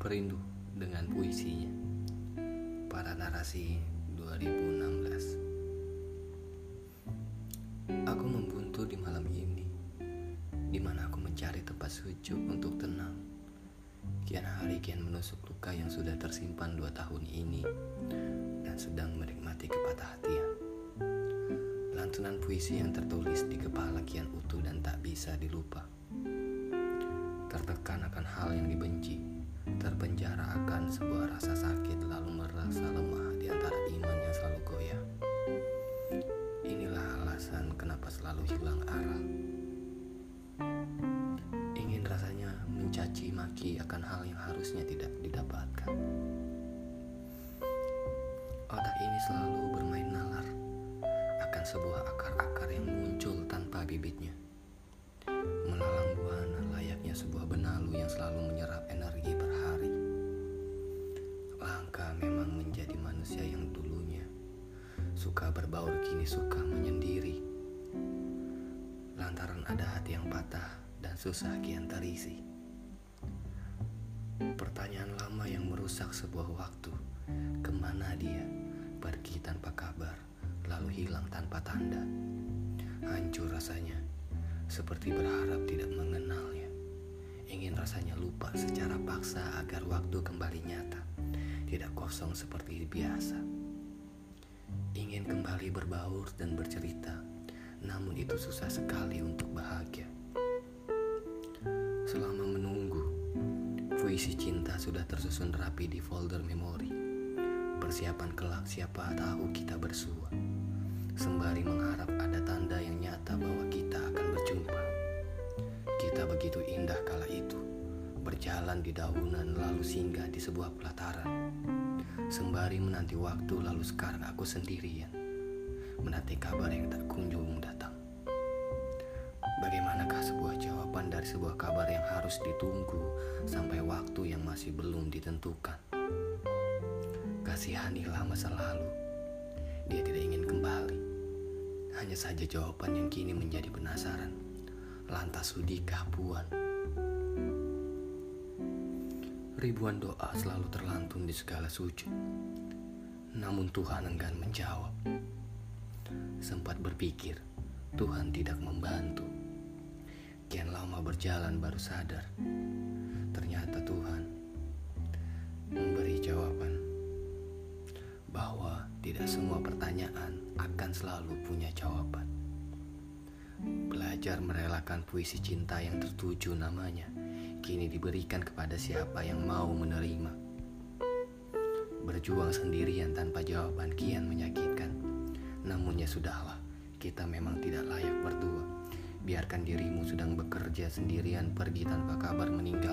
Perindu dengan puisinya. Para narasi 2016 Aku membuntu di malam ini di mana aku mencari tempat sejuk untuk tenang. Kian hari kian menusuk luka yang sudah tersimpan dua tahun ini Dan sedang menikmati kepatah hatian Lantunan puisi yang tertulis di kepala kian utuh dan tak bisa dilupa. Tertekan akan hal yang dibenci Terpenjara akan sebuah rasa sakit Lalu merasa lemah di antara iman yang selalu goyah. Inilah alasan kenapa selalu hilang arah. Ingin rasanya mencaci maki akan hal yang harusnya tidak didapatkan. Otak ini selalu bermain nalar Akan sebuah akar-akar yang muncul tanpa bibitnya. Melalang buana suka berbaur kini suka menyendiri. Lantaran ada hati yang patah dan susah kian terisi. Pertanyaan lama yang merusak sebuah waktu, ke mana dia pergi tanpa kabar, lalu hilang tanpa tanda. Hancur rasanya seperti berharap tidak mengenalnya. Ingin rasanya lupa secara paksa agar waktu kembali nyata, tidak kosong seperti biasa. Ingin kembali berbaur dan bercerita, namun itu susah sekali untuk bahagia. Selama menunggu, puisi cinta sudah tersusun rapi di folder memori. Persiapan kelak siapa tahu kita bersua sembari mengharap ada tanda yang nyata bahwa kita akan berjumpa. Kita begitu indah kala itu, berjalan di daunan lalu singgah di sebuah pelataran. Sembari menanti waktu lalu sekarang aku sendirian, menanti kabar yang tak kunjung datang. Bagaimanakah sebuah jawaban dari sebuah kabar yang harus ditunggu sampai waktu yang masih belum ditentukan? Kasihanilah masa lalu, dia tidak ingin kembali hanya saja jawaban yang kini menjadi penasaran. Lantas sudikah puan? Ribuan doa selalu terlantun di segala sujud. Namun Tuhan enggan menjawab. Sempat berpikir, Tuhan tidak membantu. Kian lama berjalan baru sadar. Ternyata Tuhan memberi jawaban bahwa tidak semua pertanyaan akan selalu punya jawaban. Belajar merelakan puisi cinta yang tertuju namanya, kini diberikan kepada siapa yang mau menerima. Berjuang sendirian tanpa jawaban kian menyakitkan. Namun ya sudahlah, kita memang tidak layak berdua. Biarkan dirimu sedang bekerja sendirian pergi tanpa kabar meninggalkan